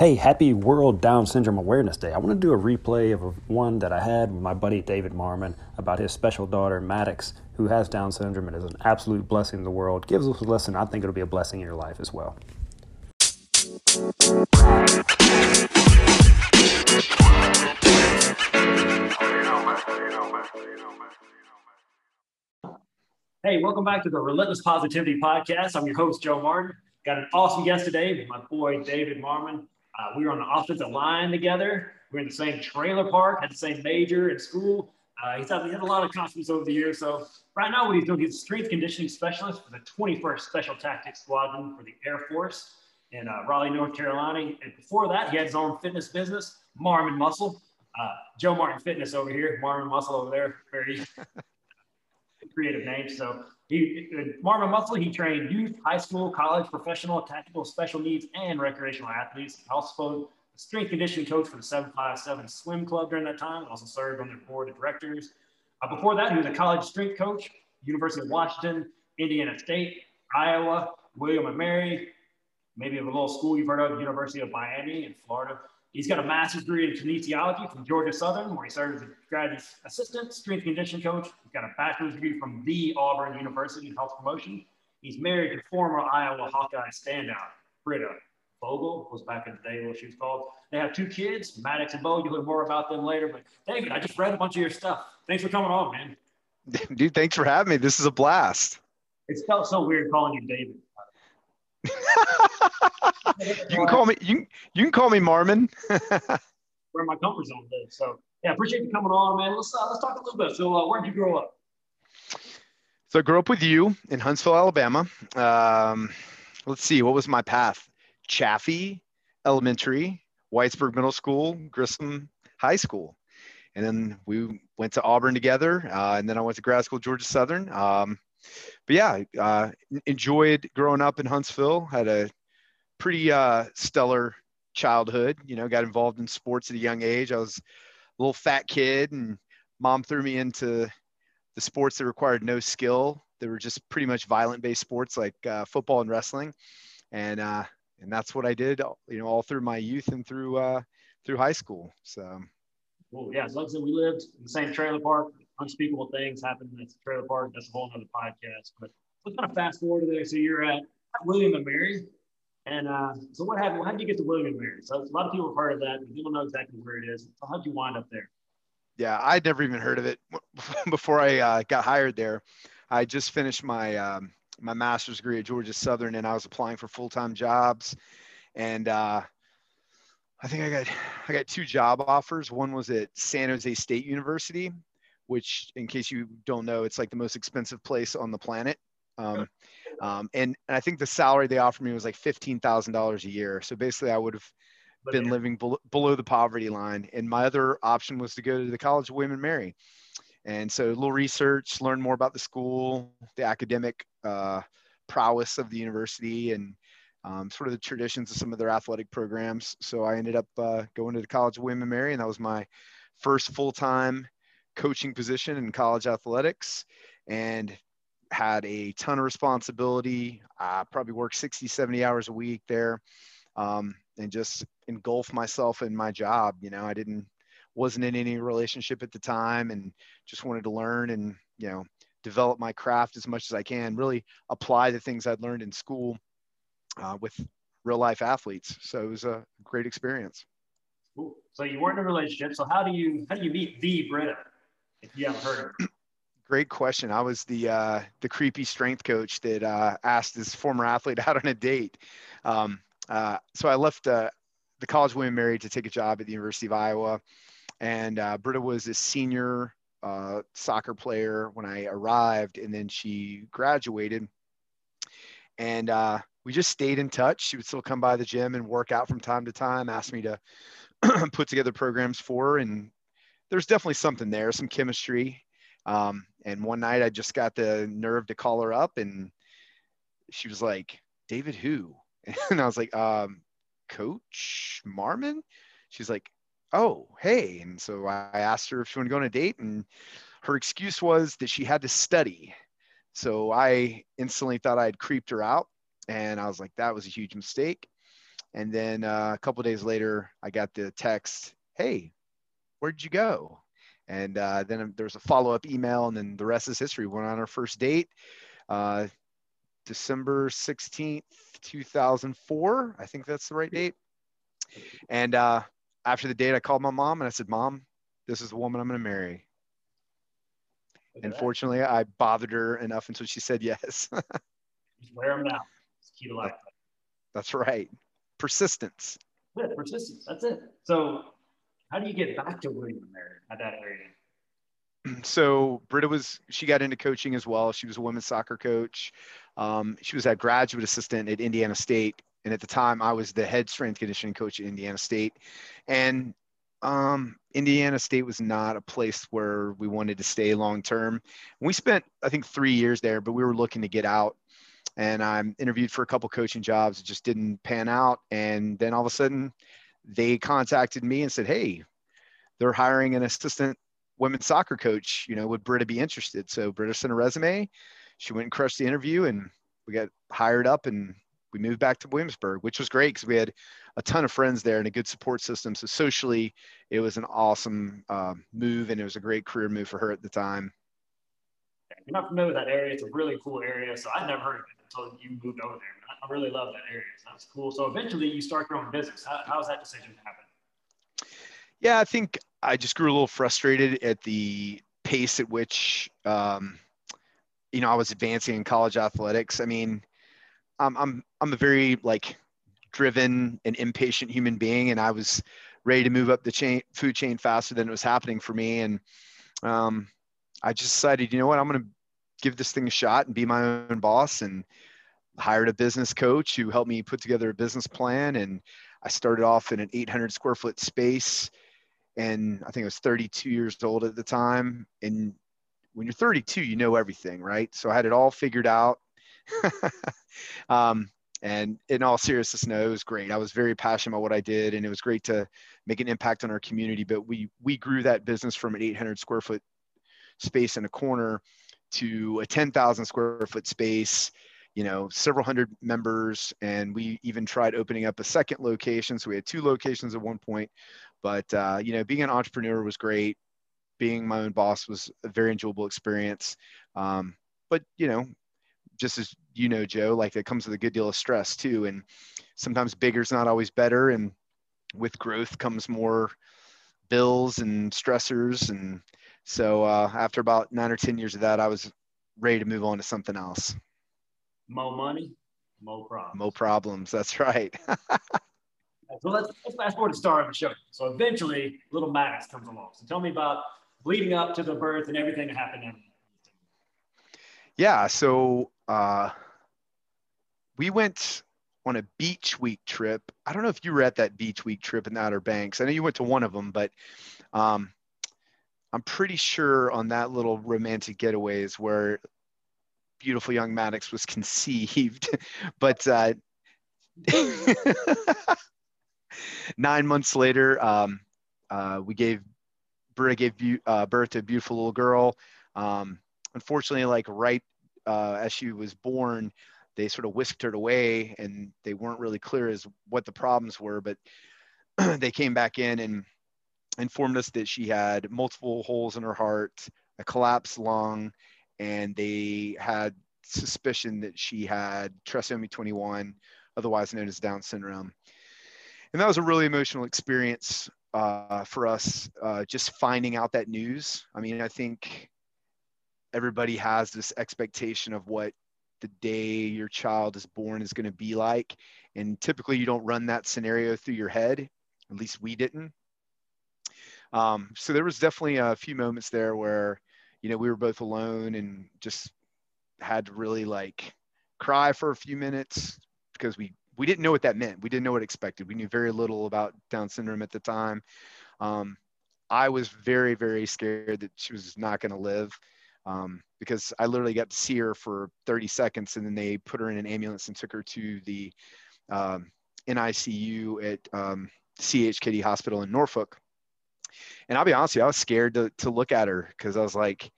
Hey, happy World Down Syndrome Awareness Day. I want to do a replay of one that I had with my buddy David Marmon about his special daughter, Maddox, who has Down syndrome and is an absolute blessing in the world. Gives us a lesson. I think it'll be a blessing in your life as well. Hey, welcome back to the Relentless Positivity Podcast. I'm your host, Joe Martin. Got an awesome guest today with my boy, David Marmon. Uh, we were on the offensive line together. We were in the same trailer park, had the same major in school. Uh, he's had, had a lot of accomplishments over the years. So right now, what he's doing, he's a strength conditioning specialist for the 21st Special Tactics Squadron for the Air Force in uh, Raleigh, North Carolina. And before that, he had his own fitness business, Marmon Muscle. Uh, Joe Martin Fitness over here, Marmon Muscle over there. Very creative name. So he, Marmon Muscle, he trained youth, high school, college, professional, tactical, special needs, and recreational athletes. Also a strength conditioning coach for the 757 Swim Club during that time. Also served on their board of directors. Uh, before that, he was a college strength coach, University of Washington, Indiana State, Iowa, William and Mary, maybe a little school you've heard of, University of Miami in Florida. He's got a master's degree in kinesiology from Georgia Southern, where he served as a graduate assistant strength conditioning coach. He's got a bachelor's degree from the Auburn University in health promotion. He's married to former Iowa Hawkeye standout Britta Vogel, was back in the day what she was called. They have two kids, Maddox and Bo. You'll hear more about them later. But David, I just read a bunch of your stuff. Thanks for coming on, man. Dude, thanks for having me. This is a blast. It's felt so weird calling you David. You can call me you, you can call me Marmon. Where my comfort zone is. So yeah, appreciate you coming on, man. Let's uh, let's talk a little bit. So uh, where did you grow up? So I grew up with you in Huntsville, Alabama. Um, let's see, what was my path? Chaffee Elementary, Whitesburg Middle School, Grissom High School, and then we went to Auburn together. Uh, and then I went to grad school, Georgia Southern. Um, but yeah, uh, enjoyed growing up in Huntsville. Had a pretty uh, stellar childhood. You know, got involved in sports at a young age. I was a little fat kid, and mom threw me into the sports that required no skill. They were just pretty much violent-based sports like uh, football and wrestling, and uh, and that's what I did. You know, all through my youth and through uh, through high school. So. Well, yeah, as long as we lived in the same trailer park, unspeakable things happen at the trailer park. That's a whole other podcast. But let's kind of fast forward to there. So you're at William and Mary. And uh, so what happened? How did you get to William and Mary? So a lot of people have heard of that, but you don't know exactly where it is. So how did you wind up there? Yeah, I'd never even heard of it before I uh, got hired there. I just finished my um, my master's degree at Georgia Southern, and I was applying for full time jobs. And uh, I think I got I got two job offers. One was at San Jose State University, which, in case you don't know, it's like the most expensive place on the planet. Um, um, and, and I think the salary they offered me was like fifteen thousand dollars a year. So basically, I would have been living below, below the poverty line. And my other option was to go to the College of William and Mary. And so a little research, learn more about the school, the academic uh, prowess of the university, and um, sort of the traditions of some of their athletic programs. So I ended up uh, going to the College of William and Mary, and that was my first full-time coaching position in college athletics and had a ton of responsibility. I probably worked 60, 70 hours a week there um, and just engulfed myself in my job. You know, I didn't, wasn't in any relationship at the time and just wanted to learn and, you know, develop my craft as much as I can, really apply the things I'd learned in school uh, with real life athletes. So it was a great experience. Cool. So you weren't in a relationship. So how do you, how do you meet the Britta? If you haven't heard of Great question. I was the uh, the creepy strength coach that uh, asked this former athlete out on a date. Um, uh, so I left uh, the College William and Mary to take a job at the University of Iowa, and uh, Britta was a senior uh, soccer player when I arrived, and then she graduated, and we just stayed in touch. She would still come by the gym and work out from time to time. Asked me to put together programs for her, and there's definitely something there, some chemistry. Um, and one night I just got the nerve to call her up and she was like, David, who? And I was like, um, Coach Marmon? She's like, oh, hey. And so I asked her if she wanted to go on a date. And her excuse was that she had to study. So I instantly thought I had creeped her out. And I was like, that was a huge mistake. And then uh, a couple days later, I got the text, "Hey, where'd you go?" And uh, then there was a follow up email, and then the rest is history. We went on our first date, uh, December 16th, 2004. I think that's the right date. And uh, after the date, I called my mom and I said, Mom, this is the woman I'm going to marry. And fortunately, I bothered her enough until she said yes. Wear them down. It's key to life. That's right. Persistence. Yeah, persistence. That's it. So, how do you get back to William Mary at that age? So Britta was she got into coaching as well. She was a women's soccer coach. Um, she was a graduate assistant at Indiana State, and at the time I was the head strength conditioning coach at Indiana State. And um, Indiana State was not a place where we wanted to stay long term. We spent I think three years there, but we were looking to get out. And I'm interviewed for a couple coaching jobs. It just didn't pan out. And then all of a sudden, they contacted me and said, "Hey, they're hiring an assistant women's soccer coach. You know, would Britta be interested?" So Britta sent a resume. She went and crushed the interview, and we got hired up, and we moved back to Williamsburg, which was great because we had a ton of friends there and a good support system. So socially, it was an awesome uh, move, and it was a great career move for her at the time. You're not familiar with that area, it's a really cool area. So I'd never heard of it until you moved over there. I really love that area. So that's cool. So eventually, you start your own business. How, how was that decision happen? Yeah, I think I just grew a little frustrated at the pace at which, um, you know, I was advancing in college athletics. I mean, I'm I'm I'm a very like driven and impatient human being, and I was ready to move up the chain food chain faster than it was happening for me. And um, I just decided, you know what, I'm going to give this thing a shot and be my own boss. And hired a business coach who helped me put together a business plan. And I started off in an 800 square foot space, and I think I was 32 years old at the time. And when you're 32, you know everything, right? So I had it all figured out. um, and in all seriousness, no, it was great. I was very passionate about what I did, and it was great to make an impact on our community. But we we grew that business from an 800 square foot space in a corner to a 10,000 square foot space. You know, several hundred members, and we even tried opening up a second location. So we had two locations at one point. But uh, you know, being an entrepreneur was great. Being my own boss was a very enjoyable experience. Um, but you know, just as you know, Joe, like it comes with a good deal of stress too. And sometimes bigger is not always better. And with growth comes more bills and stressors. And so uh, after about nine or 10 years of that, I was ready to move on to something else. More money, more problems. More problems. That's right. so let's, let's fast forward to start of the show. So eventually, little Max comes along. So tell me about leading up to the birth and everything that happened. Yeah. So uh, we went on a beach week trip. I don't know if you were at that beach week trip in the Outer Banks. I know you went to one of them, but um, I'm pretty sure on that little romantic getaway is where beautiful young Maddox was conceived. but uh, nine months later, um, uh, we gave Britta gave uh, birth to a beautiful little girl. Um, unfortunately, like right uh, as she was born, they sort of whisked her away and they weren't really clear as what the problems were, but they came back in and informed us that she had multiple holes in her heart, a collapsed lung, and they had suspicion that she had trisomy 21, otherwise known as Down syndrome. And that was a really emotional experience uh, for us, uh, just finding out that news. I mean, I think everybody has this expectation of what the day your child is born is going to be like. And typically, you don't run that scenario through your head. At least we didn't. Um, so there was definitely a few moments there where, you know, we were both alone and just had to really like cry for a few minutes because we we didn't know what that meant. We didn't know what expected. We knew very little about Down syndrome at the time. Um, I was very very scared that she was not going to live um, because I literally got to see her for 30 seconds and then they put her in an ambulance and took her to the um, NICU at um, Hospital in Norfolk. And I'll be honest with you, I was scared to, to look at her because I was like,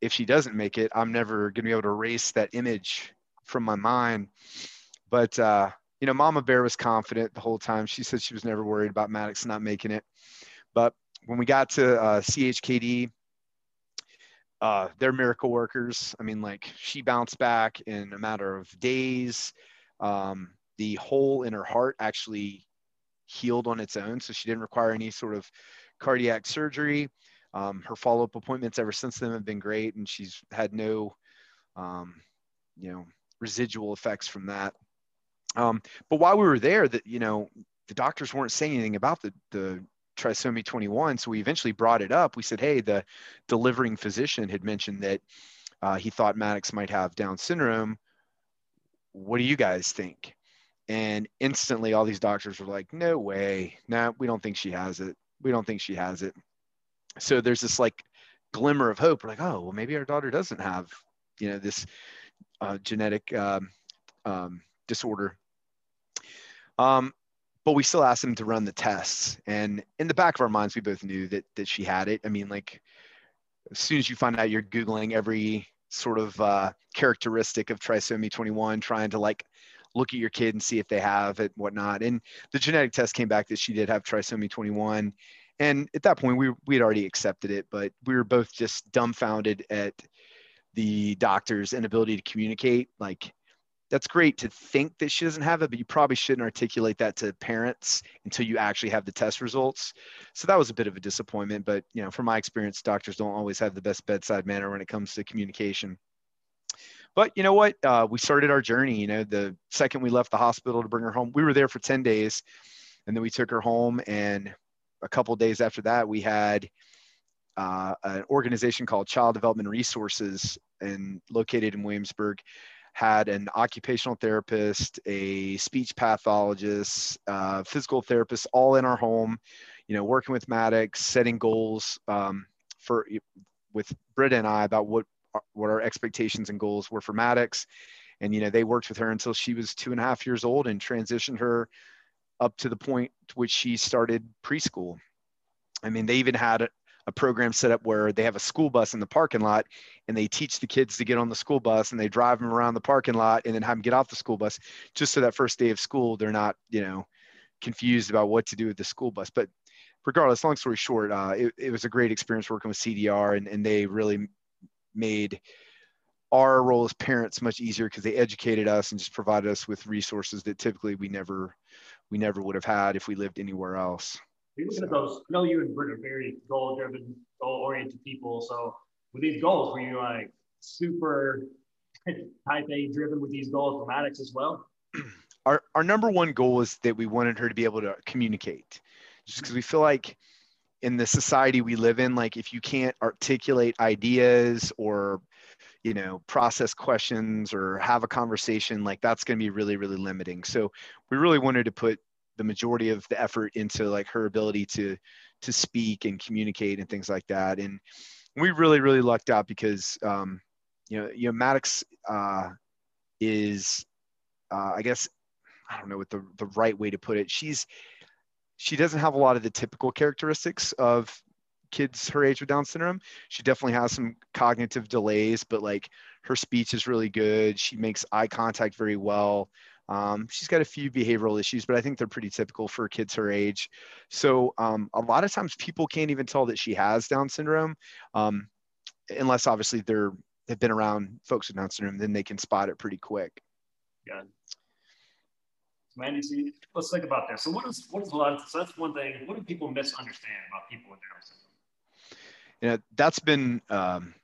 if she doesn't make it, I'm never going to be able to erase that image from my mind. But uh, you know, Mama Bear was confident the whole time. She said she was never worried about Maddox not making it. But when we got to uh, CHKD, uh, they're miracle workers. I mean, like she bounced back in a matter of days. Um, the hole in her heart actually healed on its own, so she didn't require any sort of cardiac surgery. Um, her follow-up appointments ever since then have been great, and she's had no, um, you know, residual effects from that. Um, but while we were there, that you know, the doctors weren't saying anything about the the trisomy 21. So we eventually brought it up. We said, hey, the delivering physician had mentioned that uh, he thought Maddox might have Down syndrome. What do you guys think? And instantly, all these doctors were like, no way. No, nah, we don't think she has it. We don't think she has it. So there's this like glimmer of hope. We're like, oh, well, maybe our daughter doesn't have, you know, this uh, genetic um, um, disorder. Um, but we still asked them to run the tests. And in the back of our minds, we both knew that that she had it. I mean, like as soon as you find out, you're googling every sort of uh, characteristic of trisomy 21, trying to like look at your kid and see if they have it, whatnot. And the genetic test came back that she did have trisomy 21. And at that point, we we had already accepted it, but we were both just dumbfounded at the doctor's inability to communicate. Like that's great to think that she doesn't have it, but you probably shouldn't articulate that to parents until you actually have the test results. So that was a bit of a disappointment. But you know, from my experience, doctors don't always have the best bedside manner when it comes to communication. But you know what? Uh, we started our journey. You know, the second we left the hospital to bring her home, we were there for 10 days, and then we took her home. And a couple days after that, we had uh, an organization called Child Development Resources and located in Williamsburg had an occupational therapist, a speech pathologist, uh, physical therapist, all in our home. You know, working with Maddox, setting goals um, for with Britta and I about what what our expectations and goals were for Maddox. And you know, they worked with her until she was two and a half years old and transitioned her up to the point to which she started preschool. I mean, they even had a program set up where they have a school bus in the parking lot and they teach the kids to get on the school bus and they drive them around the parking lot and then have them get off the school bus just so that first day of school they're not you know confused about what to do with the school bus but regardless long story short uh, it, it was a great experience working with cdr and, and they really made our role as parents much easier because they educated us and just provided us with resources that typically we never we never would have had if we lived anywhere else you look at those. I know you and Britt are very goal driven, goal oriented people. So with these goals, were you like super type A driven with these goals Maddox as well? Our, our number one goal is that we wanted her to be able to communicate just because we feel like in the society we live in like if you can't articulate ideas or you know process questions or have a conversation like that's going to be really really limiting so we really wanted to put the majority of the effort into like her ability to to speak and communicate and things like that. And we really really lucked out because um, you know you know Maddox uh, is uh, I guess I don't know what the the right way to put it. She's she doesn't have a lot of the typical characteristics of kids her age with Down syndrome. She definitely has some cognitive delays, but like her speech is really good. She makes eye contact very well. Um, she's got a few behavioral issues, but I think they're pretty typical for kids her age. So um, a lot of times people can't even tell that she has Down syndrome, um, unless obviously they're have been around folks with Down syndrome, then they can spot it pretty quick. Yeah. Mandy, let's think about this. So what is what is a lot of so that's one thing. What do people misunderstand about people with Down syndrome? You know, that's been um,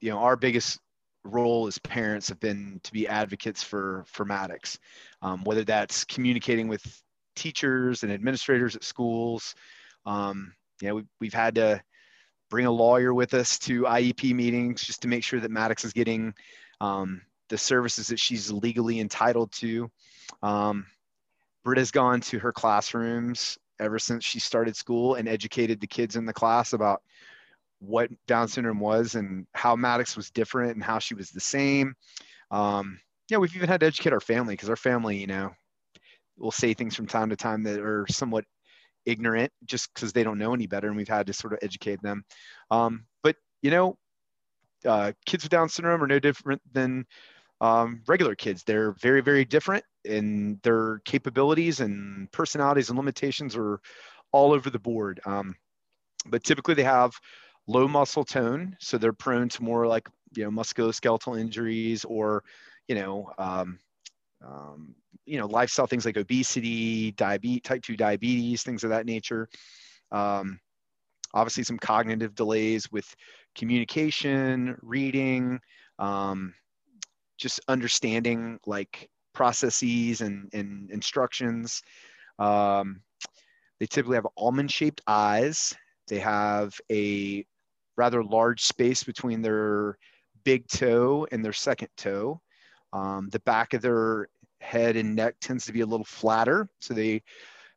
you know our biggest role as parents have been to be advocates for for Maddox, um, whether that's communicating with teachers and administrators at schools. Um, you know, we, we've had to bring a lawyer with us to IEP meetings just to make sure that Maddox is getting um, the services that she's legally entitled to. Um, Britta's gone to her classrooms ever since she started school and educated the kids in the class about what Down syndrome was and how Maddox was different and how she was the same. Um, yeah, we've even had to educate our family because our family, you know, will say things from time to time that are somewhat ignorant just because they don't know any better, and we've had to sort of educate them. Um, but you know, uh, kids with Down syndrome are no different than um, regular kids. They're very, very different in their capabilities and personalities and limitations are all over the board. Um, but typically they have low muscle tone, so they're prone to more like you know musculoskeletal injuries or you know um, um, you know lifestyle things like obesity, diabetes, type two diabetes, things of that nature. Um, obviously, some cognitive delays with communication, reading, um, just understanding like processes and, and instructions. Um, they typically have almond shaped eyes. They have a rather large space between their big toe and their second toe. Um, the back of their head and neck tends to be a little flatter. So they,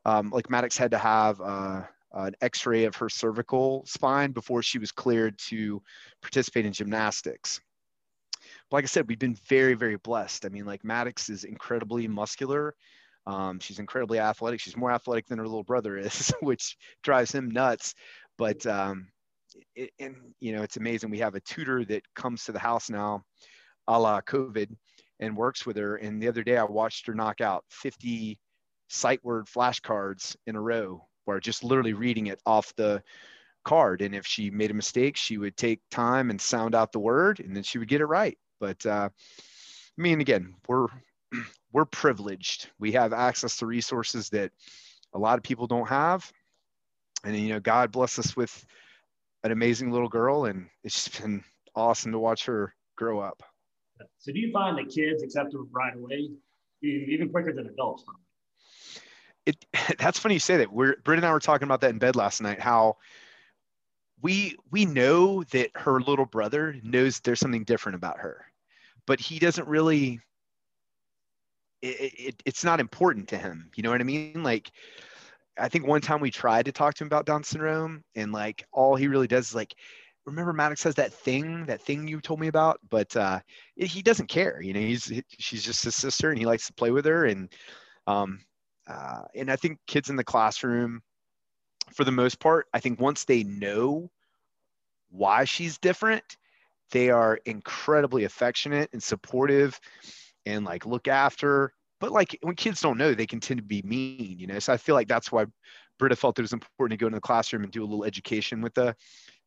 um, like Maddox had to have uh, an x-ray of her cervical spine before she was cleared to participate in gymnastics. Like I said, we've been very, very blessed. I mean, like Maddox is incredibly muscular. Um, she's incredibly athletic. She's more athletic than her little brother is, which drives him nuts. But um, it, and you know, it's amazing. We have a tutor that comes to the house now, a la COVID, and works with her. And the other day, I watched her knock out 50 sight word flashcards in a row, where just literally reading it off the card. And if she made a mistake, she would take time and sound out the word, and then she would get it right. But uh, I mean, again, we're we're privileged. We have access to resources that a lot of people don't have. And you know, God bless us with an amazing little girl, and it's just been awesome to watch her grow up. So, do you find that kids accept them right away, even quicker than adults? It that's funny you say that. We're Britt and I were talking about that in bed last night. How we we know that her little brother knows there's something different about her, but he doesn't really. It, it, it's not important to him. You know what I mean? Like I think one time we tried to talk to him about Down syndrome, and like all he really does is like, remember Maddox has that thing, that thing you told me about, but uh, he doesn't care. You know, he's she's just his sister, and he likes to play with her, and um, uh, and I think kids in the classroom, for the most part, I think once they know why she's different, they are incredibly affectionate and supportive, and like look after but like when kids don't know, they can tend to be mean, you know. So I feel like that's why Britta felt it was important to go into the classroom and do a little education with the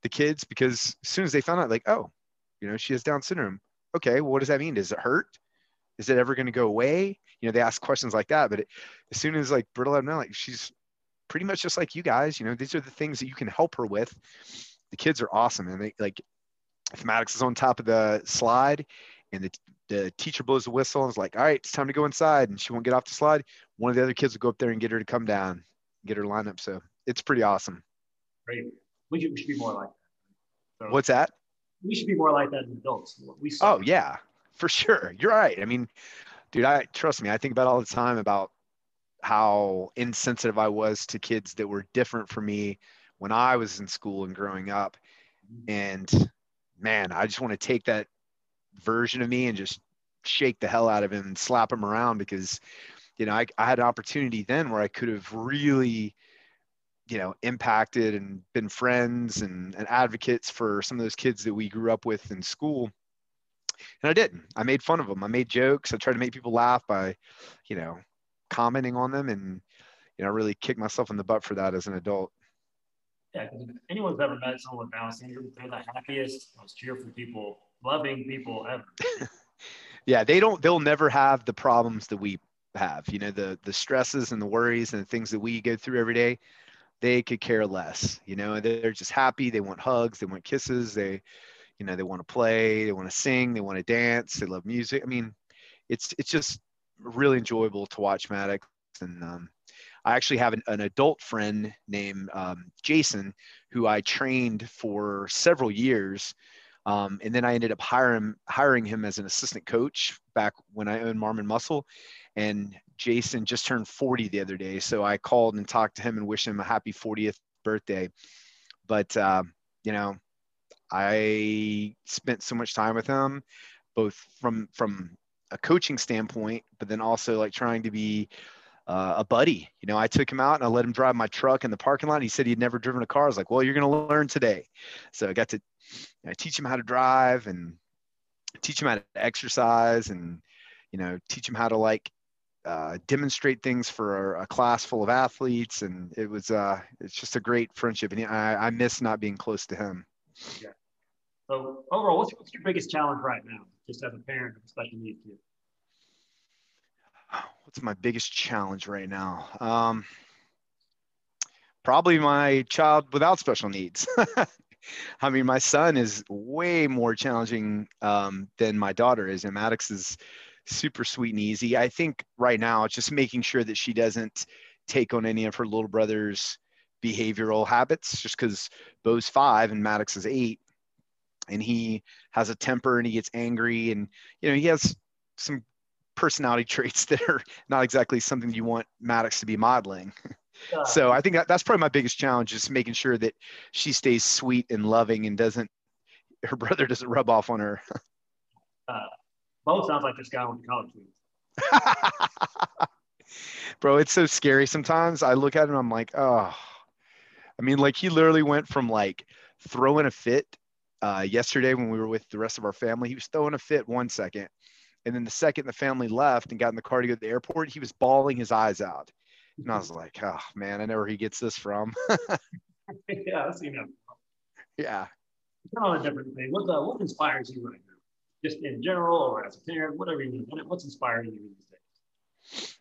the kids because as soon as they found out, like, oh, you know, she has Down syndrome. Okay, well, what does that mean? Does it hurt? Is it ever going to go away? You know, they ask questions like that. But it, as soon as like Britta let them know, like she's pretty much just like you guys. You know, these are the things that you can help her with. The kids are awesome, and they like if Maddox is on top of the slide and the the teacher blows the whistle and is like, all right, it's time to go inside. And she won't get off the slide. One of the other kids will go up there and get her to come down, get her lined up. So it's pretty awesome. Great. We should, we should be more like that. So What's that? We should be more like that as adults. We oh, yeah, for sure. You're right. I mean, dude, I trust me, I think about all the time about how insensitive I was to kids that were different from me when I was in school and growing up. Mm-hmm. And man, I just want to take that version of me and just shake the hell out of him and slap him around because, you know, I, I had an opportunity then where I could have really, you know, impacted and been friends and, and advocates for some of those kids that we grew up with in school. And I didn't. I made fun of them. I made jokes. I tried to make people laugh by, you know, commenting on them and, you know, really kick myself in the butt for that as an adult. Yeah, because if anyone's ever met someone with Down syndrome, they're the happiest, most cheerful people loving people ever. yeah, they don't. They'll never have the problems that we have. You know, the the stresses and the worries and the things that we go through every day. They could care less. You know, they're just happy. They want hugs. They want kisses. They, you know, they want to play. They want to sing. They want to dance. They love music. I mean, it's it's just really enjoyable to watch Maddox and um, I actually have an, an adult friend named um, Jason who I trained for several years um, and then I ended up hiring hiring him as an assistant coach back when I owned Marmon Muscle. And Jason just turned 40 the other day, so I called and talked to him and wished him a happy 40th birthday. But uh, you know, I spent so much time with him, both from from a coaching standpoint, but then also like trying to be uh, a buddy. You know, I took him out and I let him drive my truck in the parking lot. He said he'd never driven a car. I was like, well, you're going to learn today. So I got to you know, teach him how to drive and teach him how to exercise and you know teach him how to like uh, demonstrate things for a class full of athletes and it was uh it's just a great friendship and I, I miss not being close to him yeah so overall what's, what's your biggest challenge right now just as a parent of a special needs kid what's my biggest challenge right now um probably my child without special needs I mean, my son is way more challenging um, than my daughter is, and Maddox is super sweet and easy. I think right now it's just making sure that she doesn't take on any of her little brother's behavioral habits just because Bo's five and Maddox is eight and he has a temper and he gets angry and you know he has some personality traits that are not exactly something you want Maddox to be modeling. Uh, so I think that, that's probably my biggest challenge is making sure that she stays sweet and loving and doesn't her brother doesn't rub off on her. uh, both sounds like this guy went to college. Bro, it's so scary sometimes. I look at him, I'm like, oh. I mean, like he literally went from like throwing a fit uh, yesterday when we were with the rest of our family. He was throwing a fit one second. And then the second the family left and got in the car to go to the airport, he was bawling his eyes out. And I was like, oh man, I know where he gets this from. yeah, I've seen him. Yeah. It's on a different thing. What, uh, what inspires you right now? just in general or as a parent, whatever you want. What's inspiring you these days?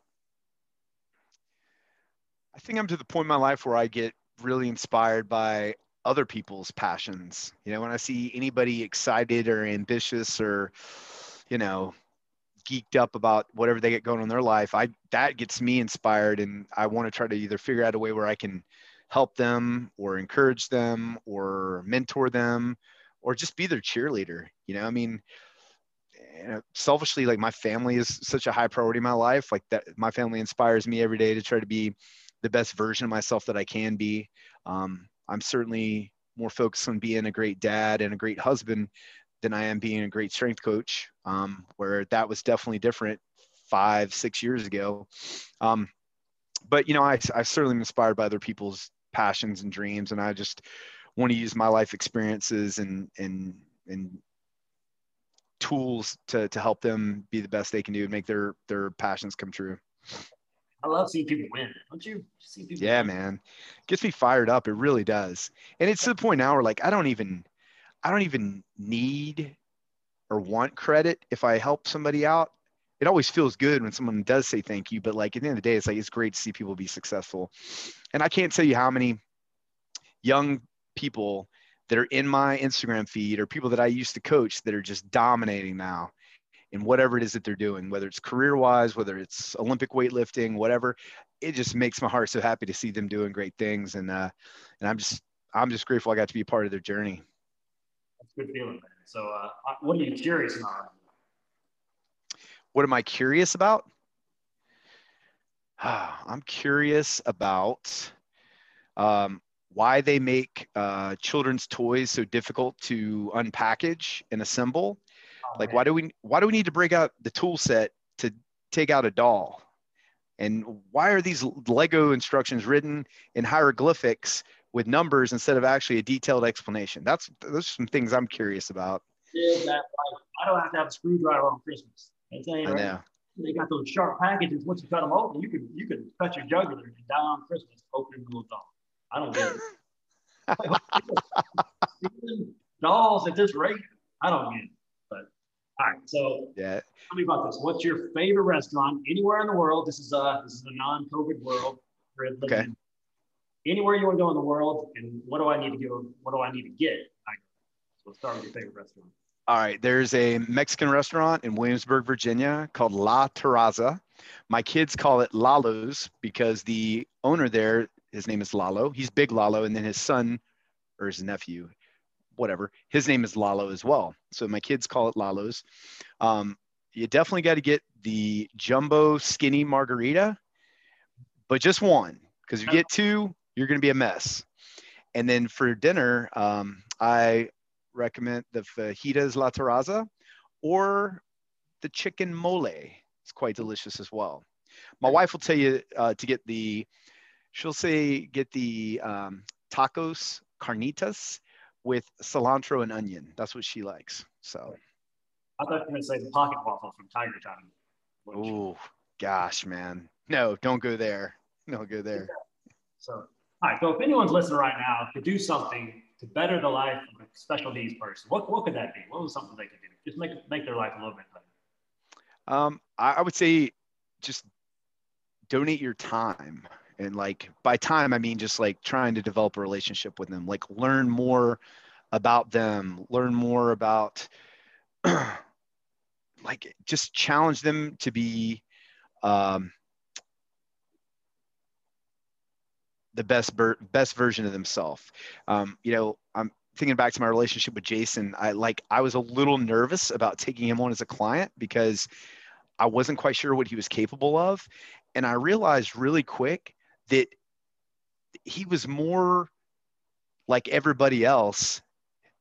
I think I'm to the point in my life where I get really inspired by other people's passions. You know, when I see anybody excited or ambitious or, you know, geeked up about whatever they get going on in their life, I that gets me inspired and I want to try to either figure out a way where I can help them or encourage them or mentor them or just be their cheerleader. You know, I mean, you know, selfishly, like my family is such a high priority in my life. Like that, my family inspires me every day to try to be the best version of myself that I can be. Um, I'm certainly more focused on being a great dad and a great husband than I am being a great strength coach. Um, where that was definitely different five, six years ago. Um, but you know, I, I certainly am inspired by other people's passions and dreams, and I just want to use my life experiences and and and tools to to help them be the best they can do and make their their passions come true. I love seeing people win. Don't you see people? Yeah, win? man, gets me fired up. It really does. And it's to the point now where like I don't even I don't even need or want credit if I help somebody out. It always feels good when someone does say thank you, but like at the end of the day, it's like it's great to see people be successful. And I can't tell you how many young people that are in my Instagram feed or people that I used to coach that are just dominating now in whatever it is that they're doing, whether it's career wise, whether it's Olympic weightlifting, whatever. It just makes my heart so happy to see them doing great things. And, uh, and I'm just, I'm just grateful I got to be a part of their journey. That's good feeling, man. So, uh, what are you curious about? What am I curious about? I'm curious about um, why they make uh, children's toys so difficult to unpackage and assemble. Oh, like, man. why do we why do we need to break out the tool set to take out a doll? And why are these Lego instructions written in hieroglyphics with numbers instead of actually a detailed explanation? That's those are some things I'm curious about. Yeah, that like, I don't have to have a screwdriver on Christmas. Saying, I know. They got those sharp packages. Once you cut them open, you can you can cut your jugular and die on Christmas opening little doll. I don't get it. Dolls at this rate, I don't get it. But all right, so yeah, tell me about this. What's your favorite restaurant anywhere in the world? This is a this is a non-COVID world. Okay. Anywhere you want to go in the world, and what do I need to go? What do I need to get? So let's start with your favorite restaurant. All right, there's a Mexican restaurant in Williamsburg, Virginia called La Terraza. My kids call it Lalo's because the owner there his name is Lalo. He's Big Lalo, and then his son or his nephew, whatever, his name is Lalo as well. So my kids call it Lalo's. Um, you definitely got to get the jumbo skinny margarita, but just one, because if you get two, you're going to be a mess. And then for dinner, um, I recommend the fajitas la terraza or the chicken mole. It's quite delicious as well. My wife will tell you uh, to get the she'll say get the um, tacos carnitas with cilantro and onion. That's what she likes. So I thought you were going to say the pocket waffle from Tiger Time. Oh, gosh, man. No, don't go there. Don't go there. So, all right. So, if anyone's listening right now to do something to better the life of a special needs person, what, what could that be? What was something they could do? Just make make their life a little bit better. Um, I, would say just donate your time and like by time i mean just like trying to develop a relationship with them like learn more about them learn more about like just challenge them to be um, the best ber- best version of themselves um, you know i'm thinking back to my relationship with jason i like i was a little nervous about taking him on as a client because i wasn't quite sure what he was capable of and i realized really quick that he was more like everybody else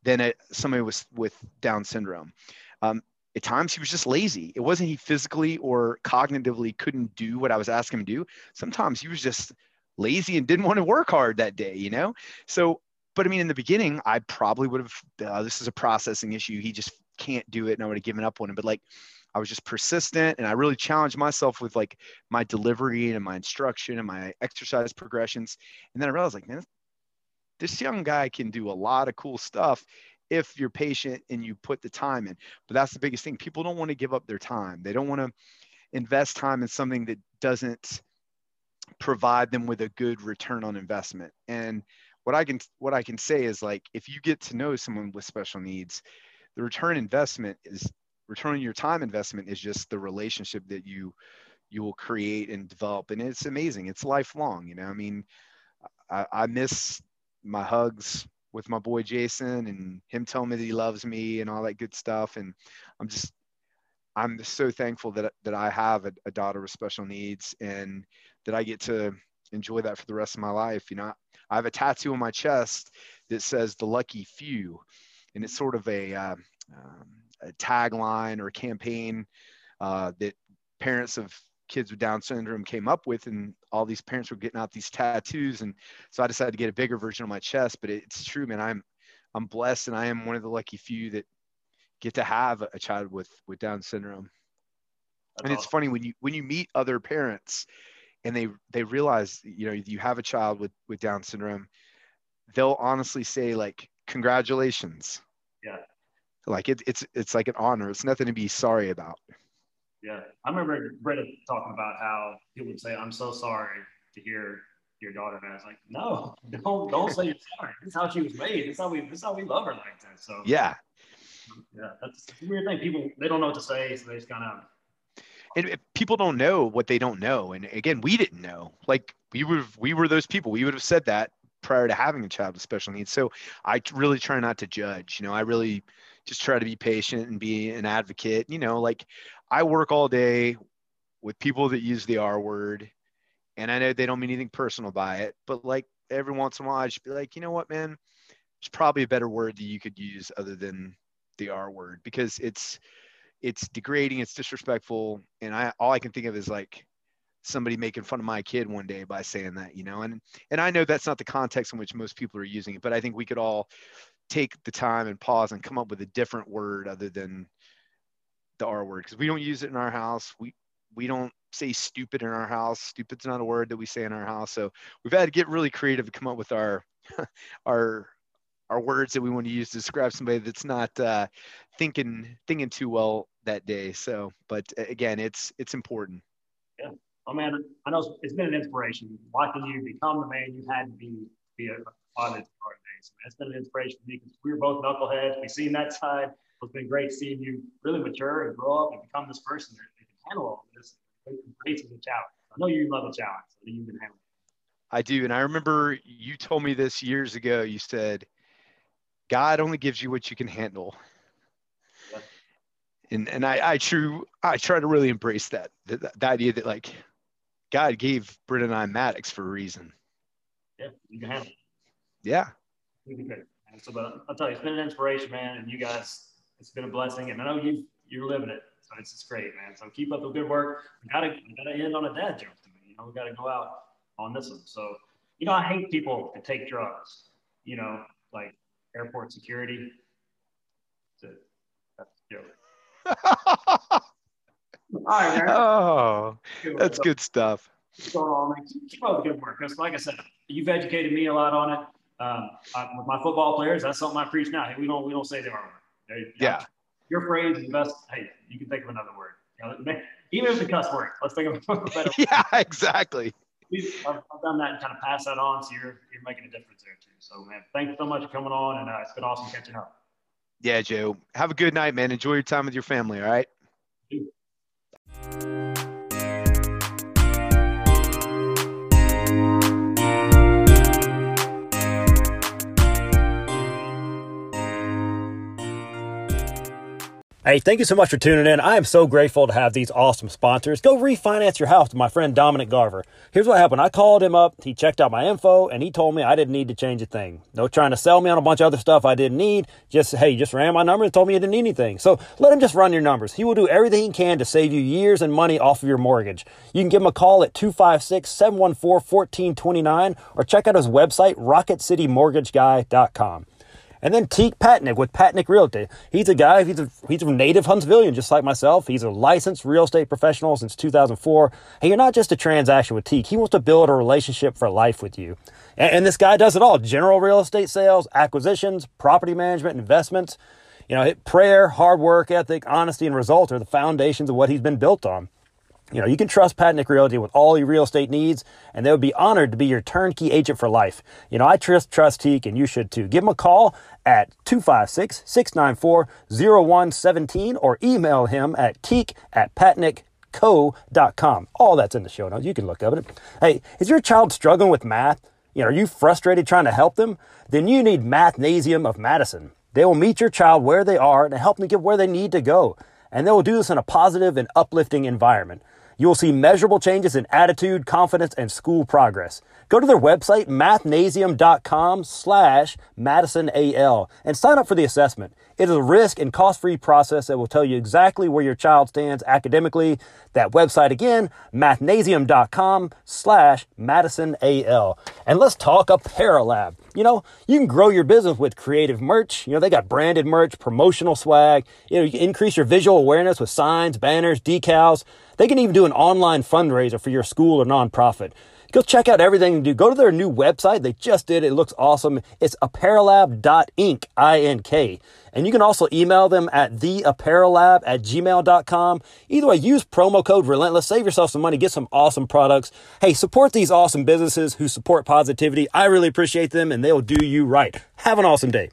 than a, somebody was with Down syndrome. Um, at times he was just lazy. It wasn't he physically or cognitively couldn't do what I was asking him to do. Sometimes he was just lazy and didn't want to work hard that day, you know? So, but I mean, in the beginning, I probably would have, uh, this is a processing issue. He just can't do it and I would have given up on him. But like, I was just persistent and I really challenged myself with like my delivery and my instruction and my exercise progressions. And then I realized like, man, this young guy can do a lot of cool stuff if you're patient and you put the time in. But that's the biggest thing. People don't want to give up their time. They don't want to invest time in something that doesn't provide them with a good return on investment. And what I can what I can say is like if you get to know someone with special needs, the return investment is return on your time investment is just the relationship that you you will create and develop. And it's amazing. It's lifelong you know? I mean i, I miss my hugs with my boy jason and him telling me that he loves me and all that good stuff. And i'm just i'm so thankful that, that i have a, a daughter with special needs. And that i get to enjoy that for the rest of my life you know i have a tattoo on my chest that says the lucky few and it's sort of a uh, um, a tagline or a campaign uh, that parents of kids with Down syndrome came up with, and all these parents were getting out these tattoos, and so I decided to get a bigger version on my chest. But it's true, man. I'm I'm blessed, and I am one of the lucky few that get to have a child with with Down syndrome. That's and awesome. it's funny when you when you meet other parents, and they they realize you know you have a child with with Down syndrome, they'll honestly say like, "Congratulations." Yeah like it, it's it's like an honor. It's nothing to be sorry about. Yeah, I remember Britta talking about how people would say, "I'm so sorry to hear your daughter." And I was like, "No, don't don't say you're sorry. This is how she was made. This is how we this is how we love her like that." So yeah, yeah, that's a weird thing. People they don't know what to say, so they just kind of. And people don't know what they don't know, and again, we didn't know. Like we were, we were those people. We would have said that prior to having a child with special needs. So I really try not to judge. You know, I really just try to be patient and be an advocate. You know, like I work all day with people that use the R word, and I know they don't mean anything personal by it, but like every once in a while, I just be like, you know what, man, there's probably a better word that you could use other than the R word because it's it's degrading, it's disrespectful, and I all I can think of is like somebody making fun of my kid one day by saying that, you know, and and I know that's not the context in which most people are using it, but I think we could all take the time and pause and come up with a different word other than the R word because we don't use it in our house. We we don't say stupid in our house. Stupid's not a word that we say in our house. So we've had to get really creative to come up with our our our words that we want to use to describe somebody that's not uh, thinking thinking too well that day. So, but again, it's it's important. Yeah. Oh man, I know it's been an inspiration watching you become the man you had to be be a father days. Man, it's been an inspiration for me because we were both knuckleheads. We've seen that side. It's been great seeing you really mature and grow up and become this person that can handle all of this. Embraces the challenge. I know you love a challenge. I know you've been handling. I do, and I remember you told me this years ago. You said, "God only gives you what you can handle." Yeah. And and I I true I try to really embrace that the, the idea that like God gave Britt and I Maddox for a reason. Yeah, you can handle. It. Yeah, So, but I'll tell you, it's been an inspiration, man. And you guys, it's been a blessing. And I know you you're living it, so it's just great, man. So keep up the good work. We gotta we gotta end on a dad joke to me. You know, we gotta go out on this one. So, you know, I hate people that take drugs. You know, like airport security. That's a joke. All right, man. Oh, that's good stuff. Keep on, Keep up the good work. Because, like I said, you've educated me a lot on it. Um, I, with my football players, that's something I preach now. Hey, we don't we don't say the R word. Yeah. Your phrase is the best. Hey, you can think of another word. You know, even if the cuss word, let's think of a better. yeah, exactly. I've, I've, done that and kind of pass that on, so you're you're making a difference there too. So, man, thanks so much for coming on, and uh, it's been awesome catching up. Yeah, Joe. Have a good night, man. Enjoy your time with your family. All right. Hey, thank you so much for tuning in. I am so grateful to have these awesome sponsors. Go refinance your house with my friend Dominic Garver. Here's what happened. I called him up. He checked out my info and he told me I didn't need to change a thing. No trying to sell me on a bunch of other stuff I didn't need. Just, hey, just ran my number and told me you didn't need anything. So let him just run your numbers. He will do everything he can to save you years and money off of your mortgage. You can give him a call at 256 714 1429 or check out his website, rocketcitymortgageguy.com. And then Teak Patnick with Patnick Realty. He's a guy, he's a, he's a native Huntsvillian, just like myself. He's a licensed real estate professional since 2004. And you're not just a transaction with Teak. He wants to build a relationship for life with you. And, and this guy does it all. General real estate sales, acquisitions, property management, investments. You know, prayer, hard work ethic, honesty, and results are the foundations of what he's been built on. You know, you can trust Patnick Realty with all your real estate needs, and they would be honored to be your turnkey agent for life. You know, I trust Trust Teak, and you should too. Give him a call at 256 694 0117 or email him at teak at patnickco.com. All that's in the show notes. You can look up it. Hey, is your child struggling with math? You know, are you frustrated trying to help them? Then you need Mathnasium of Madison. They will meet your child where they are and help them get where they need to go. And they will do this in a positive and uplifting environment. You will see measurable changes in attitude, confidence, and school progress. Go to their website, mathnasium.com slash madisonal, and sign up for the assessment. It is a risk and cost-free process that will tell you exactly where your child stands academically. That website again, mathnasium.com slash madisonal. And let's talk Apparelab. You know, you can grow your business with creative merch. You know, they got branded merch, promotional swag. You know, you increase your visual awareness with signs, banners, decals. They can even do an online fundraiser for your school or nonprofit. Go check out everything they do. Go to their new website. They just did. It looks awesome. It's apparelab.ink, I-N-K. And you can also email them at theapparellab at gmail.com. Either way, use promo code Relentless. Save yourself some money. Get some awesome products. Hey, support these awesome businesses who support positivity. I really appreciate them and they'll do you right. Have an awesome day.